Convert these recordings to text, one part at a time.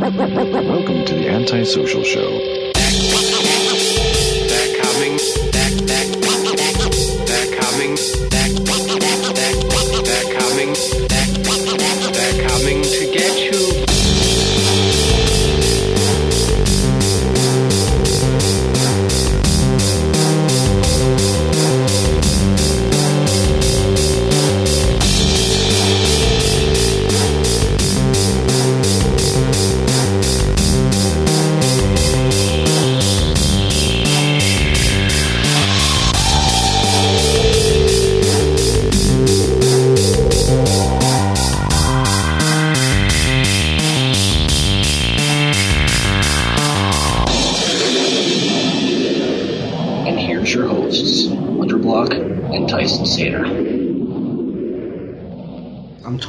Welcome to the Antisocial Show.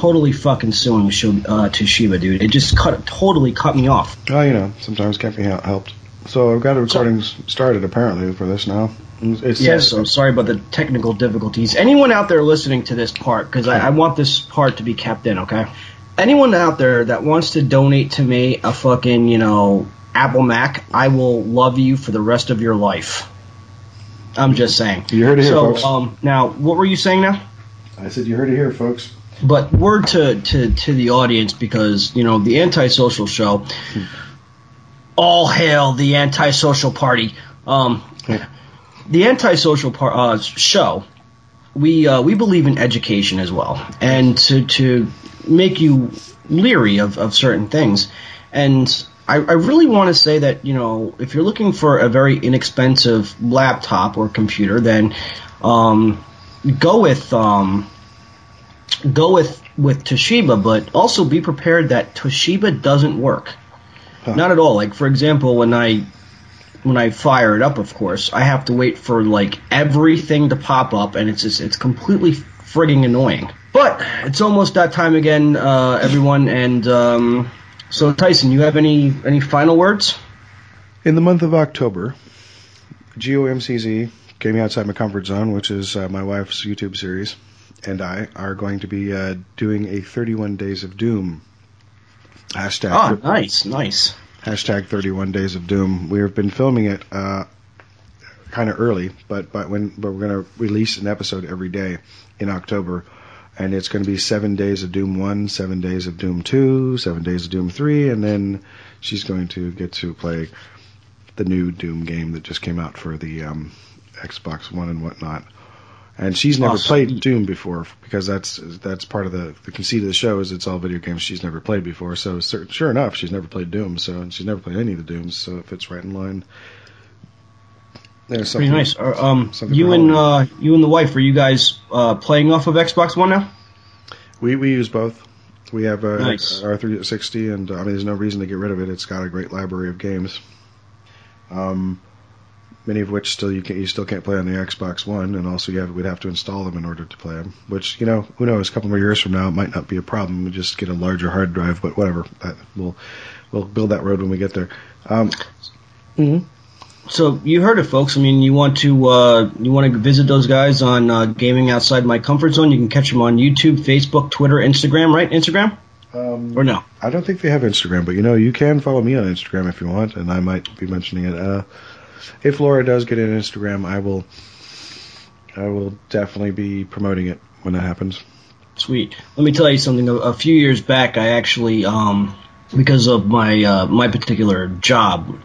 Totally fucking suing Sh- uh, Toshiba, dude. It just cut totally cut me off. Oh, you know, sometimes can't be helped. So I've got a recording s started apparently for this now. It Yeah, says so sorry about the technical difficulties. Anyone out there listening to this part, because I, I want this part to be kept in, okay? Anyone out there that wants to donate to me a fucking, you know, Apple Mac, I will love you for the rest of your life. I'm just saying. You heard it here, so, folks. um, now, what were you saying now? I said you heard it here, folks. But word to, to, to the audience because, you know, the antisocial show, all hail the antisocial party. Um, the antisocial par- uh, show, we, uh, we believe in education as well. And to, to make you leery of, of certain things. And I, I really want to say that, you know, if you're looking for a very inexpensive laptop or computer, then um, go with. Um, go with with Toshiba, but also be prepared that Toshiba doesn't work. Not at all. Like for example, when I when I fire it up, of course, I have to wait for like everything to pop up, and it's just it's completely frigging annoying. But it's almost that time again, uh, everyone, and um, so Tyson, you have any any final words? In the month of October, GOMCZ, Gaming Outside My Comfort Zone, which is uh, my wife's YouTube series, and I are going to be uh, doing a 31 Days of Doom hashtag. Oh, nice, nice. hashtag 31 days of doom we have been filming it uh, kind of early but but when but we're going to release an episode every day in october and it's going to be seven days of doom 1 seven days of doom 2 seven days of doom 3 and then she's going to get to play the new doom game that just came out for the um, xbox one and whatnot and she's never played. Doom before because that's that's part of the, the conceit of the show is it's all video games she's never played before. So sure enough, she's never played Doom. So and she's never played any of the Dooms. So it fits right in line. There's Pretty nice. Uh, um, something you and uh, you and the wife, are you guys uh, playing off of Xbox One now? We we use both. We have uh, Nice. our 360, and uh, I mean, there's no reason to get rid of it. It's got a great library of games. Um, many of which still you can you still can't play on the Xbox One, and also you have we'd have to install them in order to play them. Which you know, who knows? A couple more years from now, it might not be a problem. We just get a larger hard drive, but whatever. That, we'll we'll build that road when we get there. Um, So you heard it, folks. I mean, you want to uh, you want to visit those guys on uh, Gaming Outside My Comfort Zone. You can catch them on YouTube, Facebook, Twitter, Instagram. Right? Instagram um, or no? I don't think they have Instagram, but you know, you can follow me on Instagram if you want, and I might be mentioning it. Uh, if Laura does get an Instagram, I will, I will definitely be promoting it when that happens. Sweet. Let me tell you something. A, a few years back, I actually, um, because of my uh, my particular job,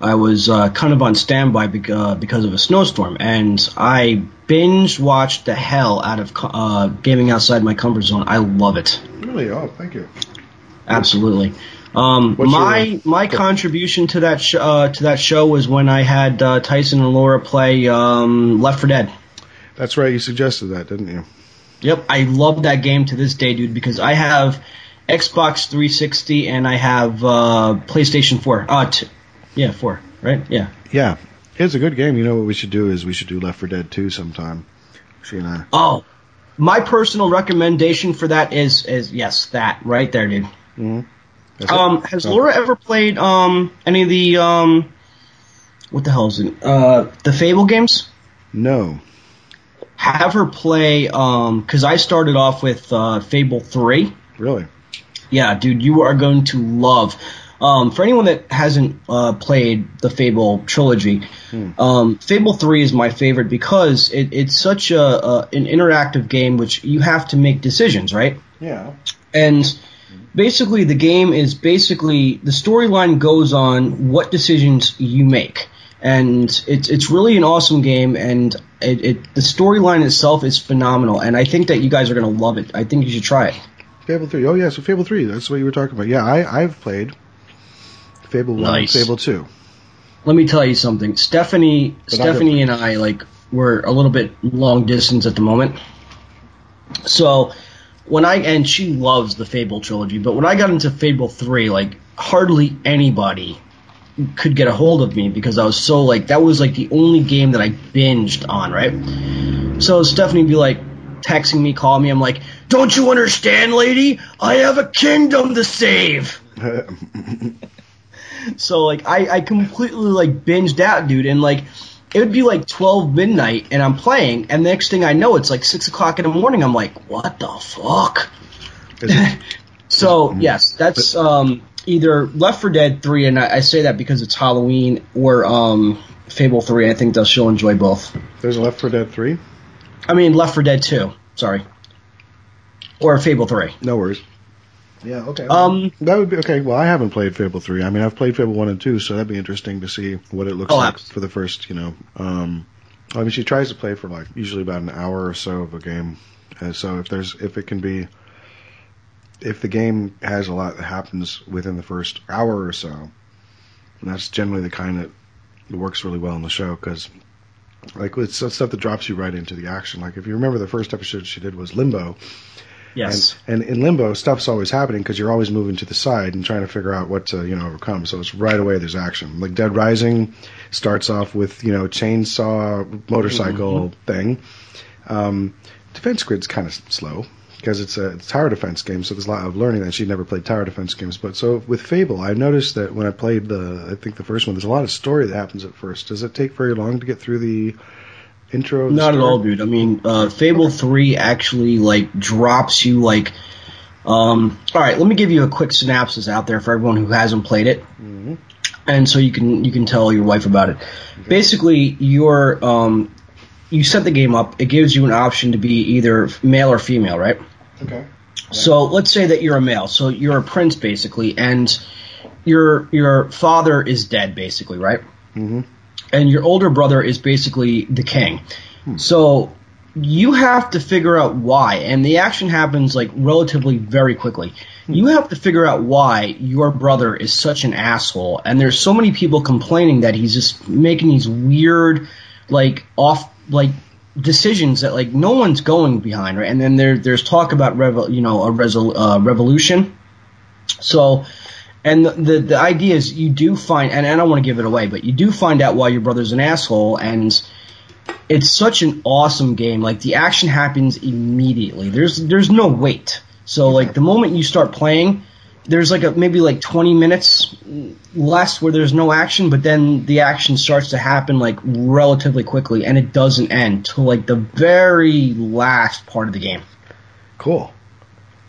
I was uh, kind of on standby bec- uh, because of a snowstorm, and I binge watched the hell out of co- uh, gaming outside my comfort zone. I love it. Really? Oh, thank you. Absolutely. Um, What's your- my my contribution to that sh- uh, to that show was when I had uh, Tyson and Laura play um, Left 4 Dead. That's right. You suggested that, didn't you? Yep, I love that game to this day, dude, because I have Xbox 360 and I have uh, PlayStation 4. Uh, t- yeah, 4, right? Yeah. Yeah, it's a good game. You know what we should do is we should do Left 4 Dead 2 sometime. She and I. Oh, my personal recommendation for that is is yes, that right there, dude. It? Um, has Oh. Laura ever played um any of the um what the hell is it? Uh, the Fable games? No. have her play um because I started off with uh, Fable three. Really? Yeah, dude, you are going to love. Um, for anyone that hasn't uh, played the Fable trilogy, um, Fable Three is my favorite because it, it's such a, a an interactive game which you have to make decisions, right? Yeah. And basically, the game is basically the storyline goes on what decisions you make, and it's it's really an awesome game, and it, it the storyline itself is phenomenal, and I think that you guys are gonna love it. I think you should try it. Fable three. Oh yeah, so Fable three. That's what you were talking about. Yeah, I I've played Fable one Nice. and Fable two. Let me tell you something, Stephanie. But Stephanie and I like we're a little bit long distance at the moment, so when I and she loves the Fable trilogy, but when I got into Fable three, like hardly anybody could get a hold of me because I was so like that was like the only game that I binged on, right? So Stephanie would be like texting me, calling me, I'm like, Don't you understand, lady? I have a kingdom to save. So like I, I completely like binged out, dude, and like it would be like twelve midnight and I'm playing and the next thing I know it's like six o'clock in the morning. I'm like, what the fuck? So yes, that's um either Left 4 Dead three and I, I say that because it's Halloween or um Fable three. I think that she'll enjoy both. There's Left 4 Dead three. I mean Left 4 Dead two, sorry. Or Fable three. No worries. Yeah. Okay. Um, that would be okay. Well, I haven't played Fable three. I mean, I've played Fable one and two, so that'd be interesting to see what it looks Oh, like abs- for the first. You know, um, I mean, she tries to play for like usually about an hour or so of a game, and so if there's if it can be, if the game has a lot that happens within the first hour or so, that's generally the kind that works really well in the show because. Like it's stuff that drops you right into the action. Like if you remember, the first episode she did was Limbo, Yes. and, and in limbo, stuff's always happening because you're always moving to the side and trying to figure out what to, you know, overcome. So it's right away there's action. Like Dead Rising starts off with, you know, chainsaw motorcycle thing. Um, Defense Grid's kind of slow because it's a, it's tower defense game, so there's a lot of learning that she never played tower defense games. But so with Fable, I noticed that when I played the, I think the first one, there's a lot of story that happens at first. Does it take very long to get through the intro? Not at all, dude. I mean, uh, Fable Three actually like drops you like. Um, all right, let me give you a quick synopsis out there for everyone who hasn't played it, and so you can you can tell your wife about it. Basically, you're um, you set the game up. It gives you an option to be either male or female, right? Okay. So let's say that you're a male. So you're a prince basically, and your your father is dead basically, right? Mhm. And your older brother is basically the king. So you have to figure out why, and the action happens like relatively very quickly. You have to figure out why your brother is such an asshole, and there's so many people complaining that he's just making these weird, like off, like decisions that like no one's going behind, right? And then there there's talk about revo- you know a resol- uh, revolution. So, and the, the the idea is you do find, and I don't want to give it away, but you do find out why your brother's an asshole, and it's such an awesome game. Like the action happens immediately. There's there's no wait. So like the moment you start playing, there's like a maybe like 20 minutes less where there's no action, but then the action starts to happen like relatively quickly, and it doesn't end till like the very last part of the game. Cool.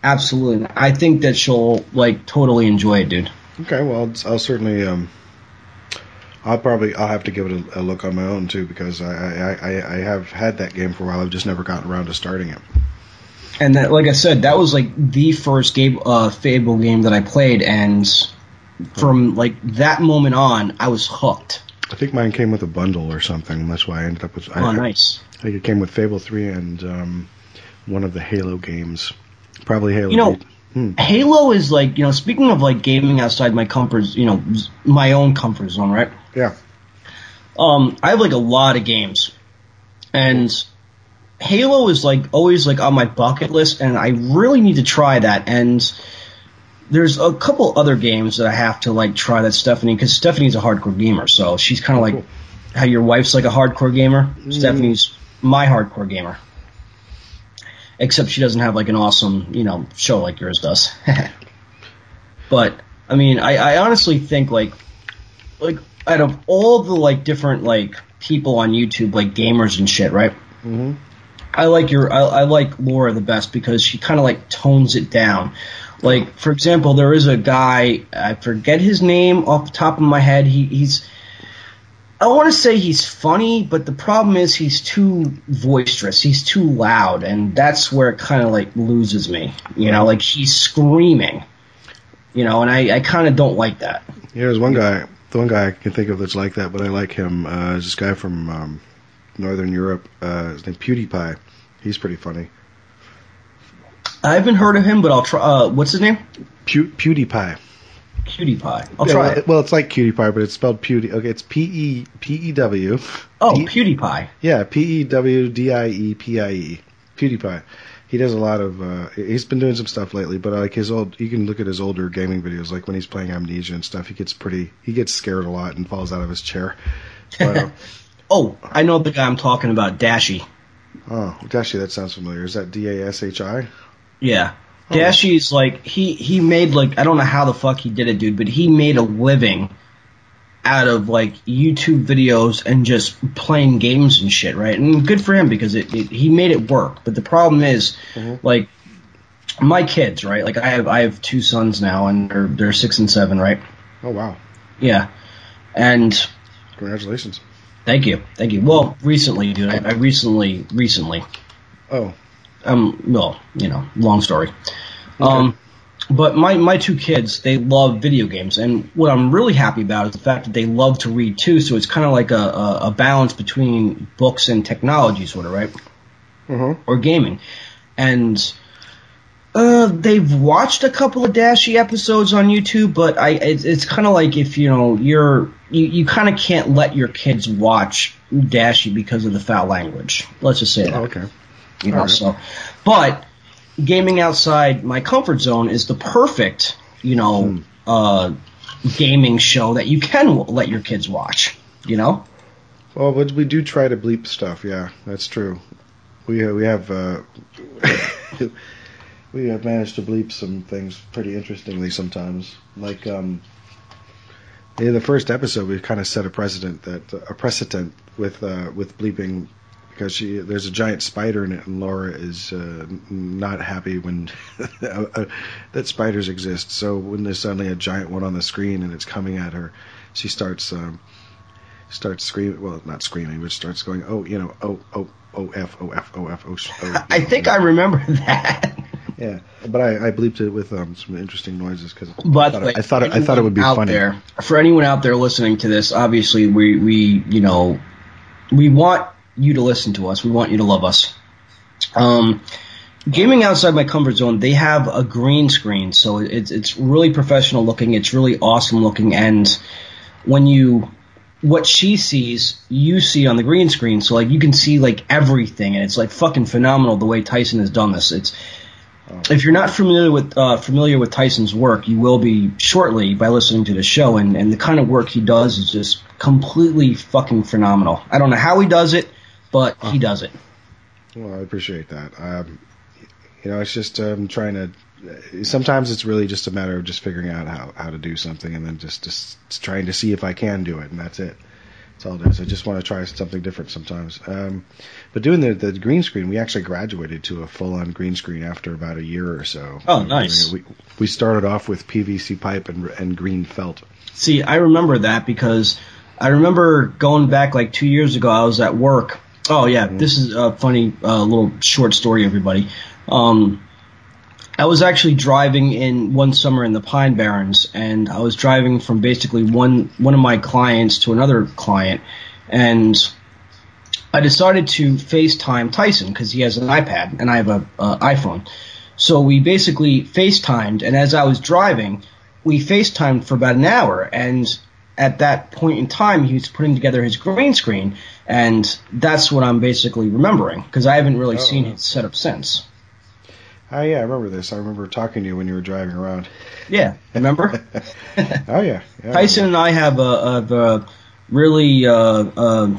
Absolutely, I think that she'll like totally enjoy it, dude. Okay, well, I'll certainly. Um, I'll probably I'll have to give it a, a look on my own too because I, I, I, I have had that game for a while. I've just never gotten around to starting it. And that, like I said, that was like the first game, uh, Fable game that I played, and from like that moment on, I was hooked. I think mine came with a bundle or something. That's why I ended up with. I, Oh, nice. I think it came with Fable three and um, one of the Halo games. Probably Halo. You know, Hmm. Halo is like you know, speaking of like gaming outside my comfort, you know, my own comfort zone, right? Yeah. Um, I have like a lot of games, and Halo is like always like on my bucket list, and I really need to try that. And there's a couple other games that I have to like try that Stephanie, because Stephanie's a hardcore gamer, so she's kind of like Cool. how your wife's like a hardcore gamer. Stephanie's my hardcore gamer, except she doesn't have like an awesome you know show like yours does. but I mean, I, I honestly think like like out of all the like different like people on YouTube, like gamers and shit, right? Mhm. I like your I, I like Laura the best because she kind of like tones it down. Like for example, there is a guy I forget his name off the top of my head. He he's I want to say he's funny, but the problem is he's too boisterous. He's too loud, and that's where it kind of like loses me. You know, like he's screaming. You know, and I, I kind of don't like that. Yeah, there's one guy, the one guy I can think of that's like that, but I like him. Uh, is this guy from um, Northern Europe. Uh, his name PewDiePie. He's pretty funny. I haven't heard of him, but I'll try. Uh, what's his name? Pew, PewDiePie. PewDiePie. I'll Yeah, try well, it. Well, it's like cutie pie, but it's spelled Pewdie. Okay, it's P E P E W. Oh, PewDiePie. Yeah, P E W D I E P I E. PewDiePie. He does a lot of. Uh, he's been doing some stuff lately, but like his old, you can look at his older gaming videos, like when he's playing Amnesia and stuff. He gets pretty. He gets scared a lot and falls out of his chair. But, uh, Oh, I know the guy I'm talking about, Dashy. oh, actually, that sounds familiar. Is that D A S H I? Yeah. Oh. Dashy's like he he made like I don't know how the fuck he did it, dude, but he made a living out of like YouTube videos and just playing games and shit, right? And good for him because it, it he made it work. But the problem is, Mm-hmm. like my kids, right? Like I have I have two sons now, and they're they're six and seven, right? Oh wow! Yeah, and Congratulations. thank you, thank you. Well, recently, dude, I, I recently recently Oh, um, well, you know, long story. Um, but my my two kids, they love video games, and what I'm really happy about is the fact that they love to read too. So it's kind of like a, a, a balance between books and technology, sort of, right? Mm-hmm. Or gaming, and. Uh, they've watched a couple of Dashy episodes on YouTube, but I it's, it's kind of like if you know you're you, you kind of can't let your kids watch Dashy because of the foul language. Let's just say that oh okay. You know. Alright. So, but gaming outside my comfort zone is the perfect, you know, Hmm. uh, gaming show that you can w- let your kids watch. You know, Well, but we do try to bleep stuff. Yeah, that's true. We uh, we have uh, we have managed to bleep some things pretty interestingly sometimes. Like um, in the first episode, we kind of set a precedent that a precedent with uh, with bleeping because she there's a giant spider in it, and Laura is uh, not happy when uh, that spiders exist. So when there's suddenly a giant one on the screen and it's coming at her, she starts. Um, starts screaming. Well, not screaming, but starts going, "Oh, you know, oh, oh, oh, f, oh, f, oh, f, oh." oh I know, think I remember that. Yeah, but I, I bleeped it with um, some interesting noises because I thought, it, I thought it, I thought it would be out funny. There, for anyone out there listening to this, obviously we we you know we want you to listen to us. We want you to love us. Um, gaming outside my comfort zone, they have a green screen, so it's it's really professional looking. It's really awesome looking, and when you what she sees, you see on the green screen. So like you can see like everything, and it's like fucking phenomenal the way Tyson has done this. It's if you're not familiar with uh, familiar with Tyson's work, you will be shortly by listening to the show. And, and the kind of work he does is just completely fucking phenomenal. I don't know how he does it, but he does it. Well, I appreciate that. Um, you know, it's just um, trying to. Sometimes it's really just a matter of just figuring out how, how to do something, and then just just trying to see if I can do it, and that's it. That's all it is. I just want to try something different sometimes. Um, but doing the the green screen, we actually graduated to a full on green screen after about a year or so. Oh, nice. We we started off with PVC pipe and and green felt. See, I remember that because I remember going back like two years ago. I was at work. Oh yeah, this is a funny uh, little short story, everybody. Um, I was actually driving in one summer in the Pine Barrens, and I was driving from basically one one of my clients to another client, and I decided to FaceTime Tyson because he has an iPad and I have a uh, iPhone. So we basically FaceTimed, and as I was driving, we FaceTimed for about an hour, and at that point in time, he was putting together his green screen, and that's what I'm basically remembering because I haven't really Oh. seen his setup since. Oh yeah, I remember this. I remember talking to you when you were driving around. Yeah, remember? Oh yeah, yeah Tyson and I have a, have a really, uh, uh,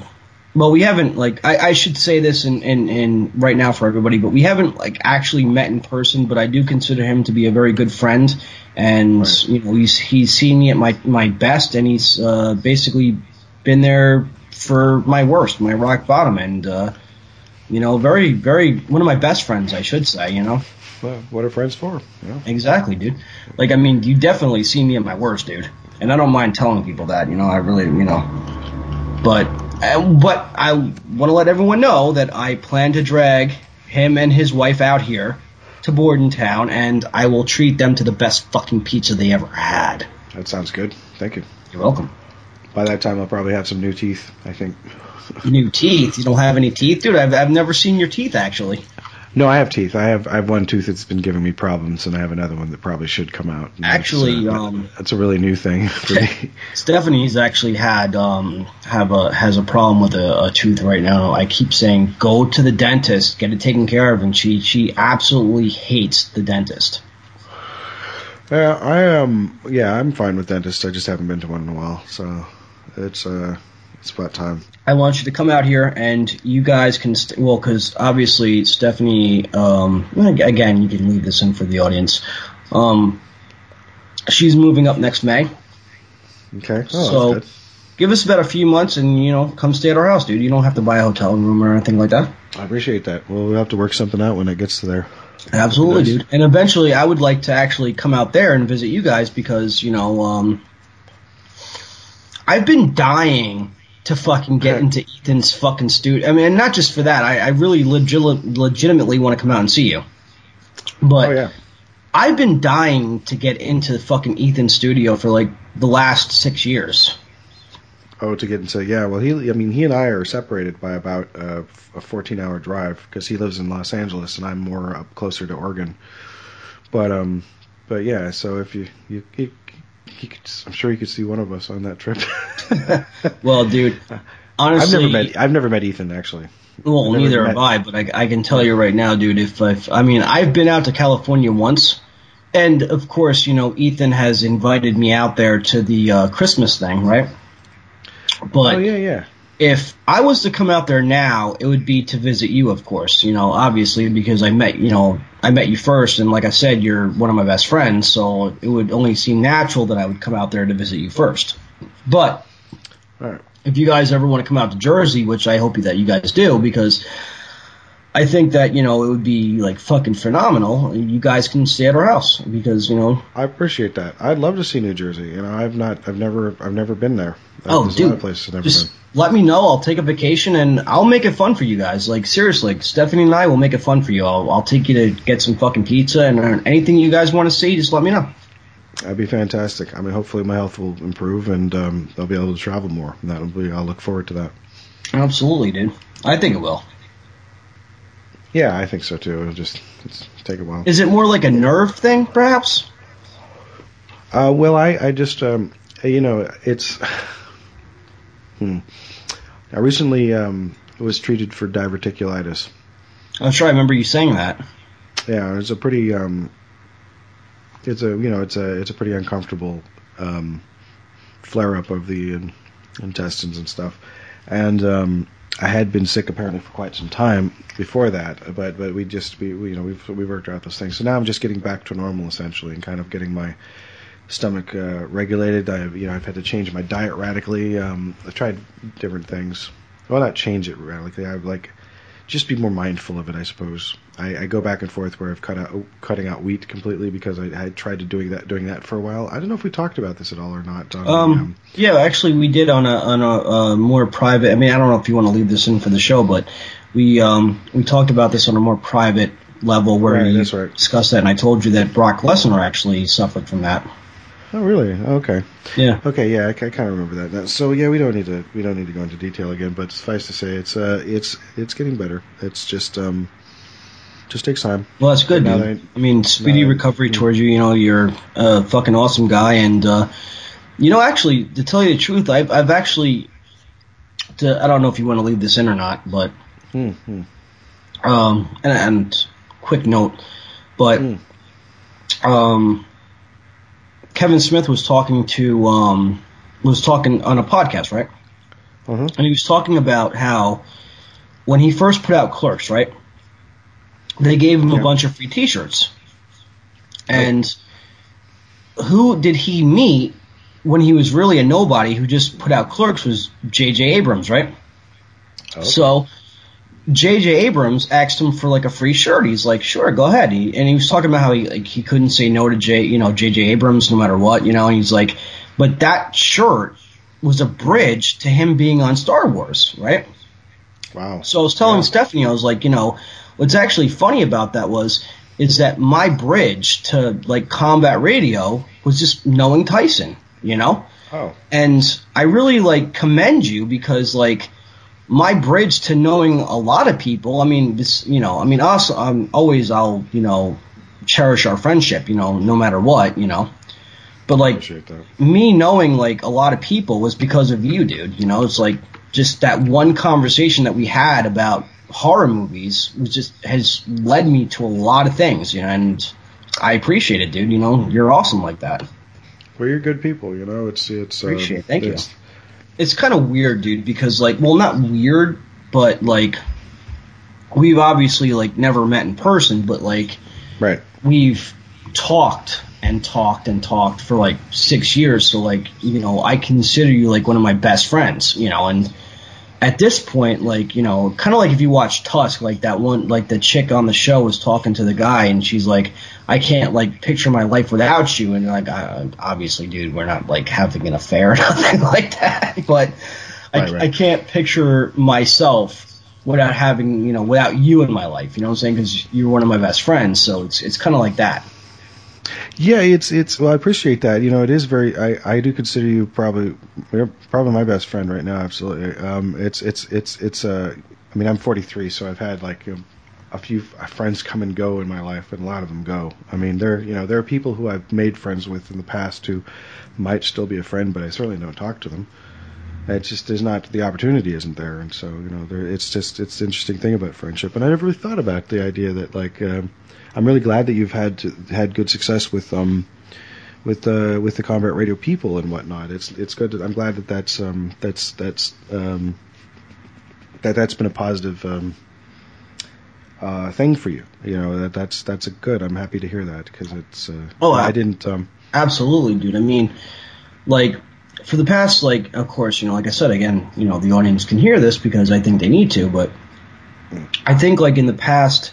well, we haven't like I, I should say this in, in, in right now for everybody, but we haven't like actually met in person. But I do consider him to be a very good friend, and Right. you know he's he's seen me at my my best, and he's uh, basically been there for my worst, my rock bottom, and uh, You know, very, very one of my best friends, I should say. You know, Well, what are friends for? Know? exactly, dude. Like, I mean, you definitely see me at my worst, dude, and I don't mind telling people that. You know, I really, you know, but, Uh, but I want to let everyone know that I plan to drag him and his wife out here to Bordentown, and I will treat them to the best fucking pizza they ever had. That sounds good. Thank you. You're welcome. By that time, I'll probably have some new teeth. I think. New teeth? You don't have any teeth, dude? I've, I've never seen your teeth actually. No, I have teeth. I have I have one tooth that's been giving me problems, and I have another one that probably should come out. And that's, Actually, uh, um, that's a really new thing for me. Stephanie's actually had um have a has a problem with a, a tooth right now. I keep saying go to the dentist, get it taken care of, and she she absolutely hates the dentist. Yeah, I um yeah, I'm fine with dentists. I just haven't been to one in a while, so it's uh it's about time. I want you to come out here and you guys can st- well because obviously Stephanie um again you can leave this in for the audience. Um, she's moving up next May. Okay. Oh, So-. Give us about a few months and you know come stay at our house, dude. You don't have to buy a hotel room or anything like that. I appreciate that. Well, we'll have to work something out when it gets to there. Absolutely, Nice. dude. And eventually, I would like to actually come out there and visit you guys because you know, um, I've been dying to fucking get into Ethan's fucking studio. I mean, not just for that. I, I really legit- legitimately want to come out and see you. But Oh yeah. I've been dying to get into the fucking Ethan's studio for like the last six years. Oh, to get into yeah. Well, he I mean he and I are separated by about uh, a 14 hour drive because he lives in Los Angeles and I'm more up closer to Oregon. But um, but yeah. So if you you. you could, I'm sure you could see one of us on that trip. Well, dude, I've honestly, never met. I've never met Ethan actually. Well, neither met- have I, but I, I can tell you right now, dude. If, if I mean, I've been out to California once, and of course, you know, Ethan has invited me out there to the uh, Christmas thing, right? But oh yeah, yeah. If I was to come out there now, it would be to visit you, of course. You know, obviously because I met, you know, I met you first, and like I said, you're one of my best friends, so it would only seem natural that I would come out there to visit you first. But right. if you guys ever want to come out to Jersey, which I hope that you guys do, because I think that you know it would be like fucking phenomenal. You guys can stay at our house because you know. I appreciate that. I'd love to see New Jersey. You know, I've not, I've never, I've never been there. Oh, dude, a lot of places I've just been. let me know. I'll take a vacation and I'll make it fun for you guys. Like seriously, Stephanie and I will make it fun for you. I'll, I'll take you to get some fucking pizza and uh, anything you guys want to see. Just let me know. That'd be fantastic. I mean, hopefully my health will improve and um, I'll be able to travel more. That'll be. I'll look forward to that. Absolutely, dude. I think it will. Yeah, I think so too. It'll just it's, take a while. Is it more like a nerve thing, perhaps? Uh, well, I, I just, um, you know, it's. hmm. I recently um, was treated for diverticulitis. I'm sure I remember you saying that. Yeah, it's a pretty. Um, it's a you know it's a it's a pretty uncomfortable um, flare up of the in- intestines and stuff, and um, I had been sick apparently for quite some time before that, but but we just we, we you know we've we worked out those things. So now I'm just getting back to normal essentially and kind of getting my stomach uh, regulated. I you know I've had to change my diet radically. Um, I've tried different things. Well, not change it radically. I've like just be more mindful of it, I suppose. I, I go back and forth where I've cut out cutting out wheat completely because I, I tried to doing that doing that for a while. I don't know if we talked about this at all or not. On, Um, yeah, actually, we did on a on a uh, more private. I mean, I don't know if you want to leave this in for the show, but we um we talked about this on a more private level where Right, we right. discussed that, and I told you that Brock Lesnar actually suffered from that. oh, really? Okay. Yeah. Okay. Yeah, I, I kind of remember that. Now, so yeah, we don't need to we don't need to go into detail again. But suffice to say, it's uh it's it's getting better. It's just um just takes time. Well, that's good, dude. that I mean, speedy recovery towards you. You know, you're a fucking awesome guy, and uh, you know, actually, to tell you the truth, I've I've actually, to, I don't know if you want to leave this in or not, but Hmm, hmm. um, and, and quick note, but Hmm. um, Kevin Smith was talking to um, was talking on a podcast, right? Uh-huh. And he was talking about how when he first put out Clerks, right? They gave him Yeah. a bunch of free T-shirts, and who did he meet when he was really a nobody who just put out Clerks was J.J. Abrams, right? Okay. So J.J. Abrams asked him for like a free shirt. He's like, sure, go ahead. He, and he was talking about how he like he couldn't say no to J, you know, J.J. Abrams no matter what, you know. And he's like, but that shirt was a bridge to him being on Star Wars, right? Wow. So I was telling Yeah. Stephanie, I was like, you know, what's actually funny about that was is that my bridge to like combat radio was just knowing Tyson, you know? Oh. And I really like commend you because like my bridge to knowing a lot of people, I mean, this, you know, I mean, also, I'm um, always I'll, you know, cherish our friendship, you know, no matter what, you know. But like me knowing like a lot of people was because of you, dude. You know, it's like just that one conversation that we had about horror movies was just has led me to a lot of things, you know, and I appreciate it, dude. You know, you're awesome like that. Well, you're good people. You know, it's it's. um, Appreciate it. Thank you. it's- It's kind of weird, dude, because like, well, not weird, but like, we've obviously like never met in person, but like, Right. we've talked and talked and talked for like six years. So like, you know, I consider you like one of my best friends, you know, and at this point, like, you know, kind of like if you watch Tusk, like that one, like the chick on the show was talking to the guy and she's like, I can't like picture my life without you. And like, uh, obviously, dude, we're not like having an affair or nothing like that, but I, Right, right. I can't picture myself without having, you know, without you in my life. You know what I'm saying? Because you're one of my best friends. So it's, it's kind of like that. Yeah, it's it's. Well, I appreciate that. You know, it is very. I I do consider you probably probably my best friend right now. Absolutely. Um, it's it's it's it's. Uh, I mean, I'm 43, so I've had like know, a few friends come and go in my life, and a lot of them go. I mean, there you know there are people who I've made friends with in the past who might still be a friend, but I certainly don't talk to them. It just there's not the opportunity isn't there, and so you know there. It's just it's the interesting thing about friendship, and I never really thought about the idea that like. Um, I'm really glad that you've had to, had good success with um with uh with the combat radio people and whatnot. It's it's good. To, I'm glad that that's um that's that's um that that's been a positive um uh thing for you. You know that that's that's a good. I'm happy to hear that because it's uh Oh, I I- didn't um Absolutely, dude. I mean, like, for the past, like, of course, you know, like I said, again, you know, the audience can hear this because I think they need to, but I think, like, in the past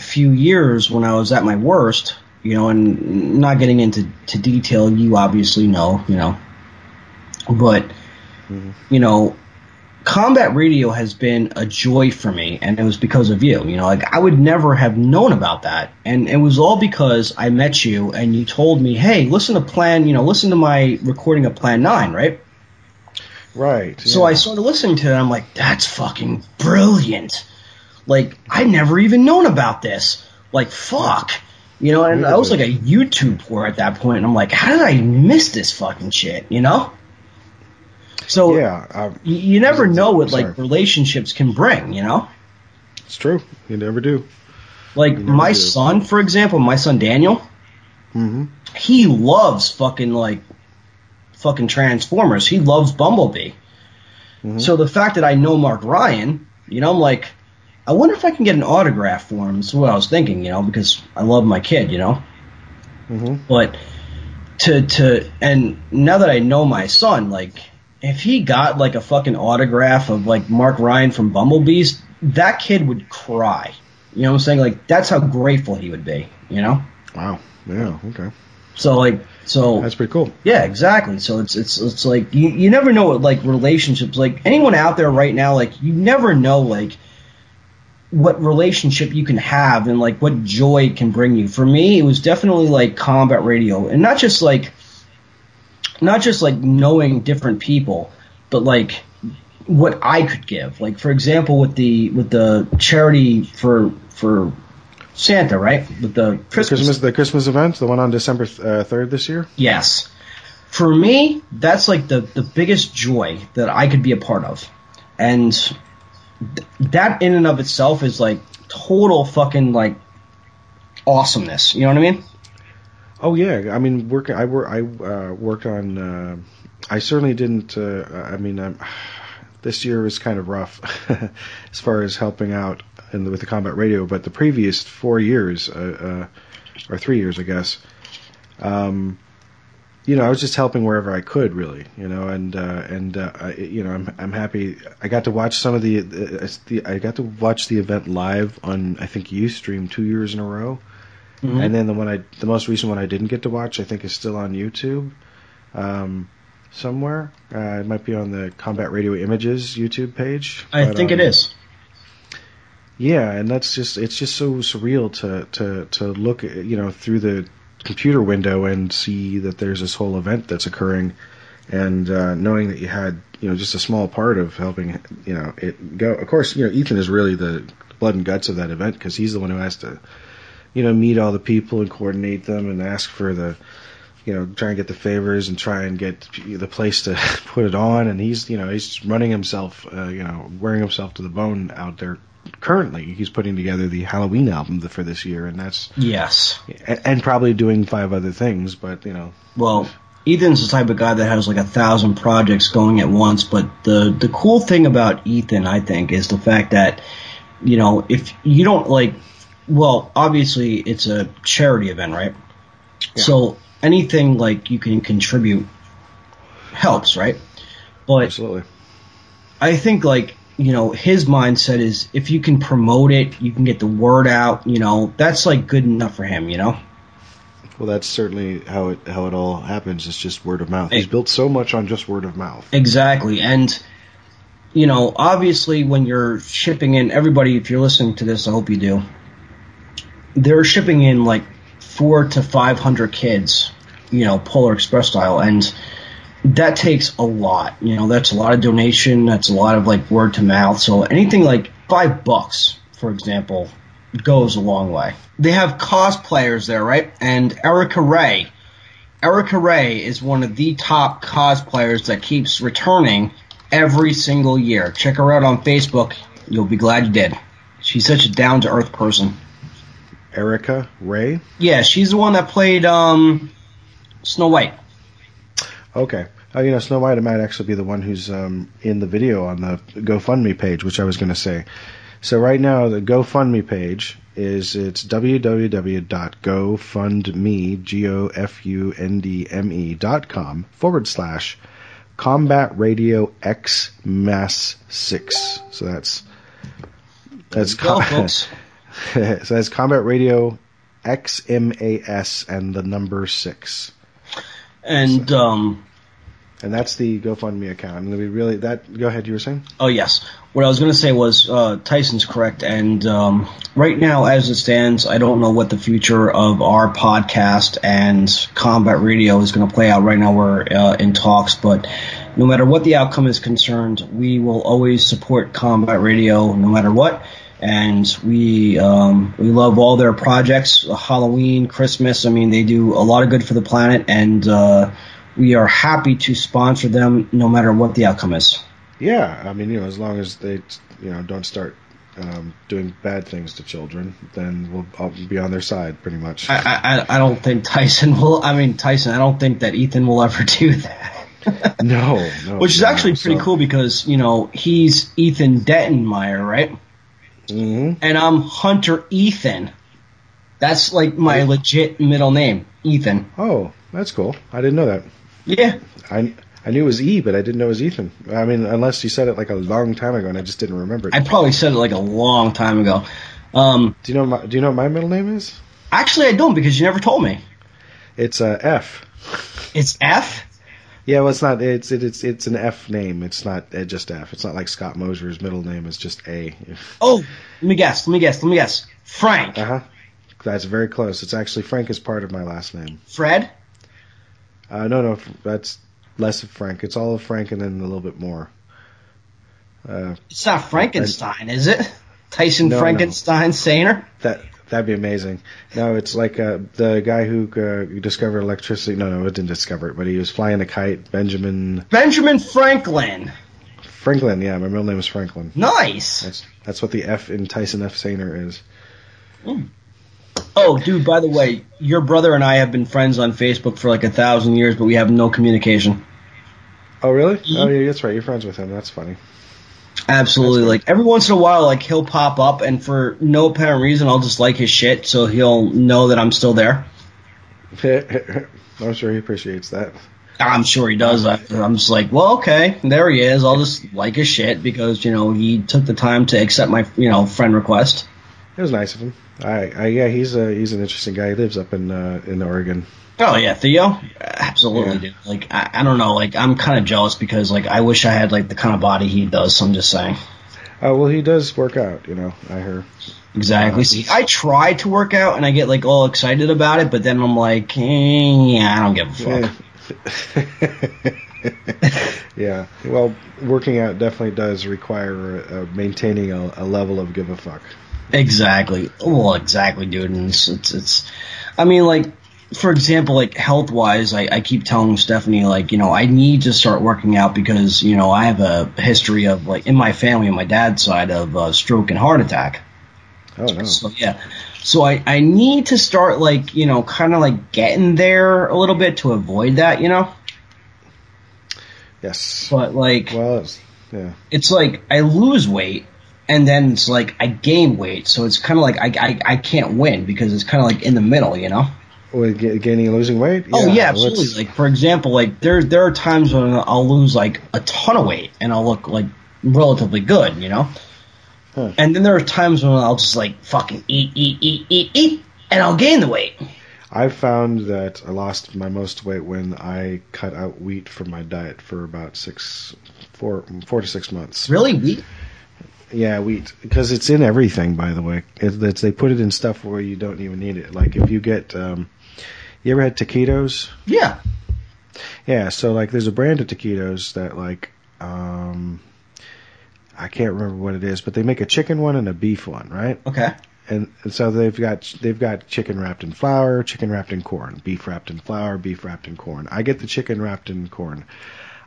few years when I was at my worst, you know, and not getting into to detail, you obviously know, you know, but, mm-hmm. you know, combat radio has been a joy for me, and it was because of you. You know, like I would never have known about that, and it was all because I met you and you told me, "Hey, listen to Plan. You know, listen to my recording of Plan Nine, right?" right. So yeah. I started listening to it. I'm like, "That's fucking brilliant!" Like I'd never even known about this. Like fuck. You know, and I was like a YouTube whore at that point, and I'm like, how did I miss this fucking shit? You know? So yeah, um, you, you never know what like relationships can bring, you know? it's true. You never do. Like never my do. son, for example, my son Daniel, hmm he loves fucking like fucking Transformers. He loves Bumblebee. Mhm. So the fact that I know Mark Ryan, you know, I'm like, I wonder if I can get an autograph for him. That's what I was thinking, you know, because I love my kid, you know. hmm But to to and now that I know my son, like if he got like a fucking autograph of like Mark Ryan from Bumblebees, that kid would cry. You know what I'm saying? Like that's how grateful he would be, you know? Wow. Yeah. Okay. So like so That's pretty cool. yeah, exactly. So it's it's it's like you you never know what like relationships like anyone out there right now like you never know like what relationship you can have and like what joy it can bring you. For me, it was definitely like combat radio and not just like not just like knowing different people, but like what I could give. Like for example with the with the charity for for Santa, right? With the The Christmas Christmas, the Christmas event, the one on December uh, third this year. Yes. For me, that's like the, the biggest joy that I could be a part of. And th- that in and of itself is like total fucking like awesomeness. You know what I mean? Oh yeah, I mean, work. I work. I uh, worked on. Uh, I certainly didn't. Uh, I mean, um, this year was kind of rough as far as helping out in the, with the combat radio. But the previous four years, uh, uh, or three years, I guess, um, you know, I was just helping wherever I could, really, you know, and uh, and uh, I, you know, I'm I'm happy. I got to watch some of the, the, the I got to watch the event live on I think UStream two years in a row, Mhm. and then the one I the most recent one I didn't get to watch I think is still on YouTube, um, somewhere. Uh, it might be on the Combat Radio Images YouTube page. I think it um, is. yeah, and that's just it's just so surreal to to to look you know through the computer window and see that there's this whole event that's occurring, and uh, knowing that you had you know just a small part of helping you know it go. Of course, you know Ethan is really the blood and guts of that event because he's the one who has to you know meet all the people and coordinate them and ask for the you know try and get the favors and try and get the place to put it on and he's you know he's running himself uh, you know wearing himself to the bone out there currently he's putting together the Halloween album for this year and that's Yes. and, and probably doing five other things but you know Well, Ethan's the type of guy that has like a thousand projects going at once. But the the cool thing about Ethan, I think, is the fact that you know if you don't like, well, obviously it's a charity event, right? So anything like you can contribute helps, right? But absolutely I think like you know his mindset is if you can promote it, you can get the word out. You know that's like good enough for him. You know. well that's certainly how it how it all happens it's just word of mouth he's built so much on just word of mouth Exactly. And, you know, obviously when you're shipping in, everybody, if you're listening to this, I hope you do, they're shipping in like four to 500 kids, you know, Polar Express style. And that takes a lot. You know, that's a lot of donation. That's a lot of like word to mouth. So anything like five bucks, for example, goes a long way. They have cosplayers there, right? And Erica Ray, Erica Ray is one of the top cosplayers that keeps returning every single year. Check her out on Facebook. You'll be glad you did. She's such a down to earth person. Erica Ray Yeah, she's the one that played um, Snow White. Okay. Oh, you know, Snow White might actually be the one who's um, in the video on the GoFundMe page, which I was going to say. So right now, the GoFundMe page is it's www.gofundme g o f u n d m e dot com forward slash Combat Radio X Mass Six. So that's that's Go, com- folks. so that's Combat Radio X M A S and the number six. And um, And that's the GoFundMe account. I'm gonna be really that. Go ahead. You were saying? Oh yes. What I was going to say was uh, Tyson's correct, and um, right now, as it stands, I don't know what the future of our podcast and combat radio is going to play out. Right now, we're uh, in talks, but no matter what the outcome is concerned, we will always support combat radio, no matter what. And we um, we love all their projects, Halloween, Christmas. I mean, they do a lot of good for the planet, and uh, we are happy to sponsor them, no matter what the outcome is. Yeah. I mean, you know, as long as they, you know, don't start um, doing bad things to children, then we'll I'll be on their side pretty much. I, I, I don't think Tyson will. I mean, Tyson. I don't think that Ethan will ever do that. no, no. Which is no, actually pretty so- cool because you know he's Ethan Dettenmeyer, right? Mhm. And I'm Hunter Ethan. That's like my legit middle name, Ethan. Oh, that's cool. I didn't know that. Yeah, I I knew it was E, but I didn't know it was Ethan. I mean, unless you said it like a long time ago and I just didn't remember it. I probably said it like a long time ago. Um, do you know my Do you know what my middle name is? actually, I don't because you never told me. It's uh, F. It's F. Yeah, well, it's not. It's it, it's it's an F name. It's not uh, just F. It's not like Scott Mosier's middle name is just A. Oh, let me guess. Let me guess. Let me guess. Frank. Uh huh. That's very close. It's actually Frank is part of my last name. Fred. Uh, no, no, that's less of Frank. It's all of Frank and then a little bit more. Uh, It's not Frankenstein, is it? Tyson No, no. Frankenstein Sainer. that that'd be amazing. No, it's like uh, the guy who uh, discovered electricity. No, no, it didn't discover it, but he was flying a kite. Benjamin Benjamin Franklin. Franklin. Yeah, my middle name is Franklin. Nice. That's that's what the F in Tyson F. Sainer is. Oh, dude, by the way, your brother and I have been friends on Facebook for like a thousand years, but we have no communication. Oh, really? Mhm. Oh, yeah, that's right. You're friends with him. That's funny. Absolutely. Like every once in a while, like he'll pop up, and for no apparent reason, I'll just like his shit, so he'll know that I'm still there. I'm sure he appreciates that. I'm sure he does. I'm just like, well, okay, there he is. I'll just like his shit because you know he took the time to accept my you know friend request. It was nice of him. I, I yeah, he's a he's an interesting guy. He lives up in uh, in Oregon. Oh yeah, Theo, absolutely, Yeah. dude. Like I, I don't know, like I'm kind of jealous because like I wish I had like the kind of body he does. So I'm just saying. Oh well, he does work out. You know, I heard. Exactly. See, I try to work out and I get like all excited about it, but then I'm like, eh, yeah, I don't give a fuck. yeah. Well, working out definitely does require uh, maintaining a, a level of give a fuck. Exactly. Well, exactly, dude. And it's, it's, it's I mean, like, for example, like health wise, I, I keep telling Stephanie, like, you know, I need to start working out because, you know, I have a history of, like, in my family, on my dad's side, of uh, stroke and heart attack. Oh no. So, yeah. So I, I need to start, like, you know, kind of like getting there a little bit to avoid that, you know? Yes. But, like, Well, it's, yeah. it's like I lose weight and then it's like I gain weight, so it's kind of like I, I I can't win because it's kind of like in the middle, you know. With ga- gaining and losing weight. oh yeah, absolutely. it's- Like for example, like there there are times when I'll lose like a ton of weight and I'll look like relatively good, you know. Huh. And then there are times when I'll just like fucking eat eat eat eat eat and I'll gain the weight. I've found that I lost my most weight when I cut out wheat from my diet for about six, four, four to six months. Really, wheat? Yeah, wheat because it's in everything. By the way, it, it's, they put it in stuff where you don't even need it. Like if you get, um, you ever had taquitos? Yeah. Yeah, so like there's a brand of taquitos that like, um, I can't remember what it is, but they make a chicken one and a beef one, right? Okay. and, and so they've got they've got chicken wrapped in flour, chicken wrapped in corn, beef wrapped in flour, beef wrapped in corn. I get the chicken wrapped in corn.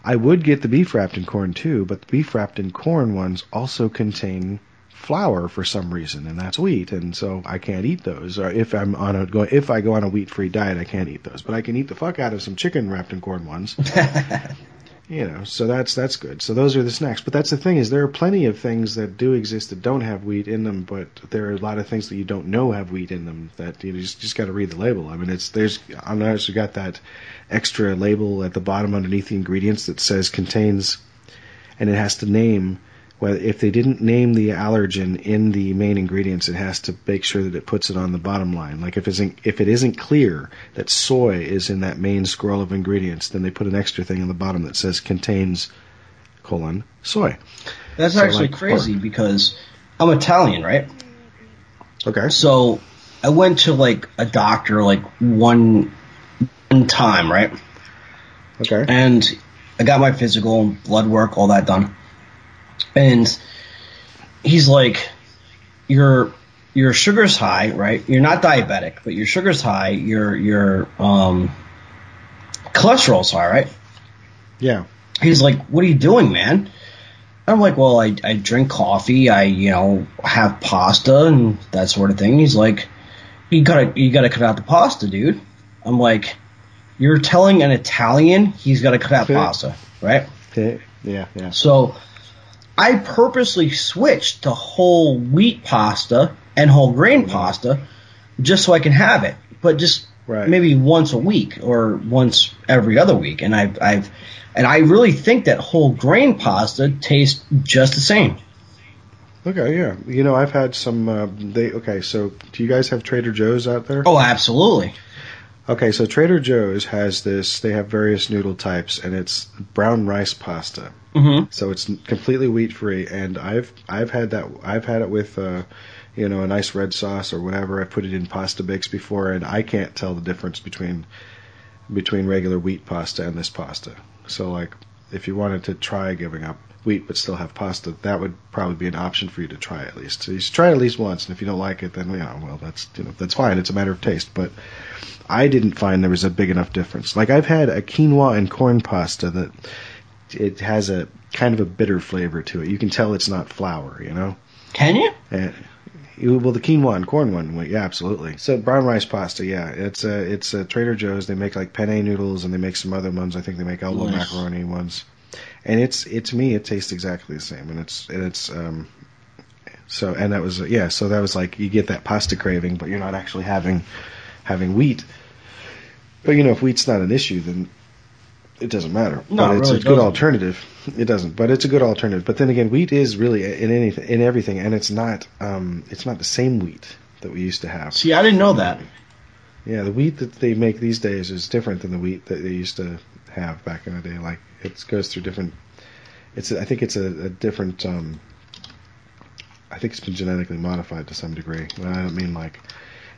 I would get the beef wrapped in corn too, but the beef wrapped in corn ones also contain flour for some reason, and that's wheat, and so I can't eat those. Or if I'm on a go if I go on a wheat free diet, I can't eat those, but I can eat the fuck out of some chicken wrapped in corn ones. you know, so that's that's good. So those are the snacks. But that's the thing is there are plenty of things that do exist that don't have wheat in them, but there are a lot of things that you don't know have wheat in them that you just just got to read the label. I mean, it's there's i'm noticed you got that extra label at the bottom underneath the ingredients that says contains, and it has to name. Well, if they didn't name the allergen in the main ingredients, it has to make sure that it puts it on the bottom line. Like if it isn't if it isn't clear that soy is in that main scroll of ingredients, then they put an extra thing on the bottom that says contains colon soy. That's So, actually like, crazy because I'm Italian, right? Okay. So I went to like a doctor like one one time, right? Okay. And I got my physical, blood work, all that done. And he's like, Your your sugar's high, right? You're not diabetic, but your sugar's high, your your um cholesterol's high, right? Yeah. He's like, "What are you doing, man?" I'm like, "Well, I I drink coffee, I you know have pasta and that sort of thing." He's like, "You gotta you gotta cut out the pasta, dude." I'm like, "You're telling an Italian he's got to cut out pasta, right?" Okay. Yeah. Yeah. So I purposely switched to whole wheat pasta and whole grain pasta just so I can have it, but just Right. maybe once a week or once every other week. And I've, I've, and I really think that whole grain pasta tastes just the same. Okay. Yeah. You know, I've had some. Uh, they okay. So, do you guys have Trader Joe's out there? Oh, absolutely. Okay, so Trader Joe's has this. They have various noodle types, and it's brown rice pasta. Mm-hmm. So it's completely wheat free, and I've I've had that. I've had it with, uh, you know, a nice red sauce or whatever. I put it in pasta bakes before, and I can't tell the difference between between regular wheat pasta and this pasta. So like, if you wanted to try giving up wheat but still have pasta, that would probably be an option for you to try at least. So you should try it at least once, and if you don't like it, then you know, well, that's you know, that's fine. It's a matter of taste, but. I didn't find there was a big enough difference. Like I've had a quinoa and corn pasta that it has a kind of a bitter flavor to it. You can tell it's not flour, you know. Can you? And well, the quinoa and corn one, yeah, absolutely. So brown rice pasta, yeah, it's a it's a Trader Joe's. They make like penne noodles and they make some other ones. I think they make elbow Nice. macaroni ones. And it's it to me it tastes exactly the same. And it's and it's um so and that was yeah so that was like you get that pasta craving, but you're not actually having having wheat. But you know, if wheat's not an issue, then it doesn't matter. No, but it's really a good doesn't. alternative. It doesn't, but it's a good alternative. But then again, wheat is really in anything, in everything, and it's not, um, it's not the same wheat that we used to have. See, I didn't know that. Yeah, the wheat that they make these days is different than the wheat that they used to have back in the day. Like it goes through different. It's I think it's a, a different. Um, I think it's been genetically modified to some degree. And I don't mean like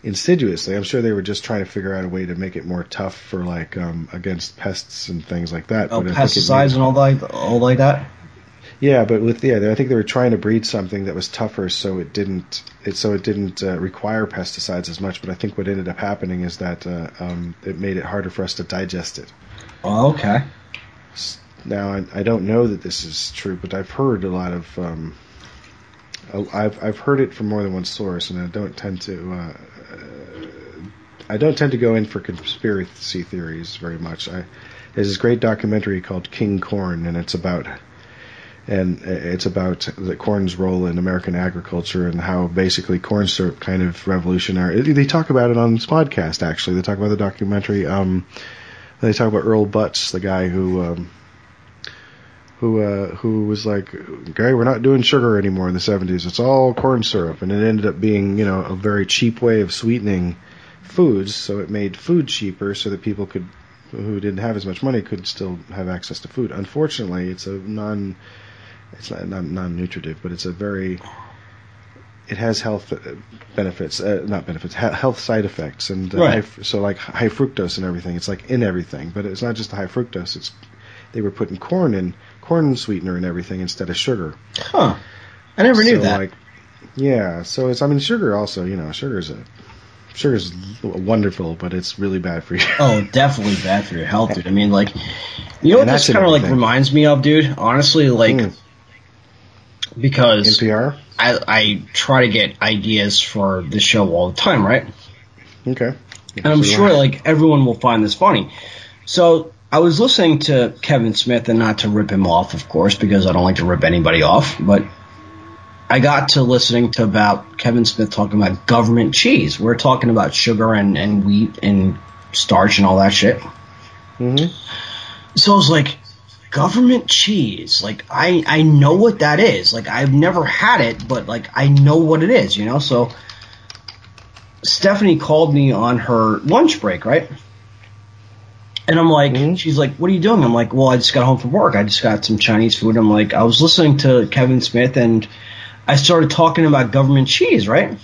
insidiously. I'm sure they were just trying to figure out a way to make it more tough for like um, against pests and things like that. Oh, But I think it pesticides and all like all like that. yeah, but with yeah, I think they were trying to breed something that was tougher, so it didn't it so it didn't uh, require pesticides as much. But I think what ended up happening is that uh, um, it made it harder for us to digest it. Oh, okay. Now I, I don't know that this is true, but I've heard a lot of um, I've I've heard it from more than one source, and I don't tend to uh, I don't tend to go in for conspiracy theories very much. I there's this great documentary called King Corn, and it's about and it's about the corn's role in American agriculture and how basically corn syrup kind of revolutionary. They talk about it on this podcast. Actually, they talk about the documentary. Um, they talk about Earl Butz, the guy who um, who uh, who was like, "Okay, we're not doing sugar anymore in the '70s. It's all corn syrup," and it ended up being, you know, a very cheap way of sweetening foods. So it made food cheaper, so that people could, who didn't have as much money, could still have access to food. Unfortunately, it's a non, it's not non non-nutritive, but it's a very it has health uh, benefits, uh, not benefits, health side effects, and uh, Right. high, so like high fructose and everything. It's like in everything, but it's not just the high fructose. It's they were putting corn in, corn sweetener and everything instead of sugar. Huh. I never knew that. Like, yeah, so it's I mean sugar also, you know, sugar's a sugar's wonderful, but it's really bad for you. Oh, definitely bad for your health, dude. I mean, like, you know what And this kind of like reminds me of, dude? Honestly, like, Mm. because NPR. I, I try to get ideas for the show all the time, right? Okay. And I'm sure like everyone will find this funny. So I was listening to Kevin Smith, and not to rip him off, of course, because I don't like to rip anybody off, but I got to listening to about Kevin Smith talking about government cheese. We're talking about sugar and, and wheat and starch and all that shit. Mhm. So I was like, government cheese. Like I I know what that is. Like I've never had it, but like I know what it is, you know? So Stephanie called me on her lunch break, right? And I'm like, Mhm. she's like, what are you doing? I'm like, well, I just got home from work. I just got some Chinese food. I'm like, I was listening to Kevin Smith and I started talking about government cheese, right?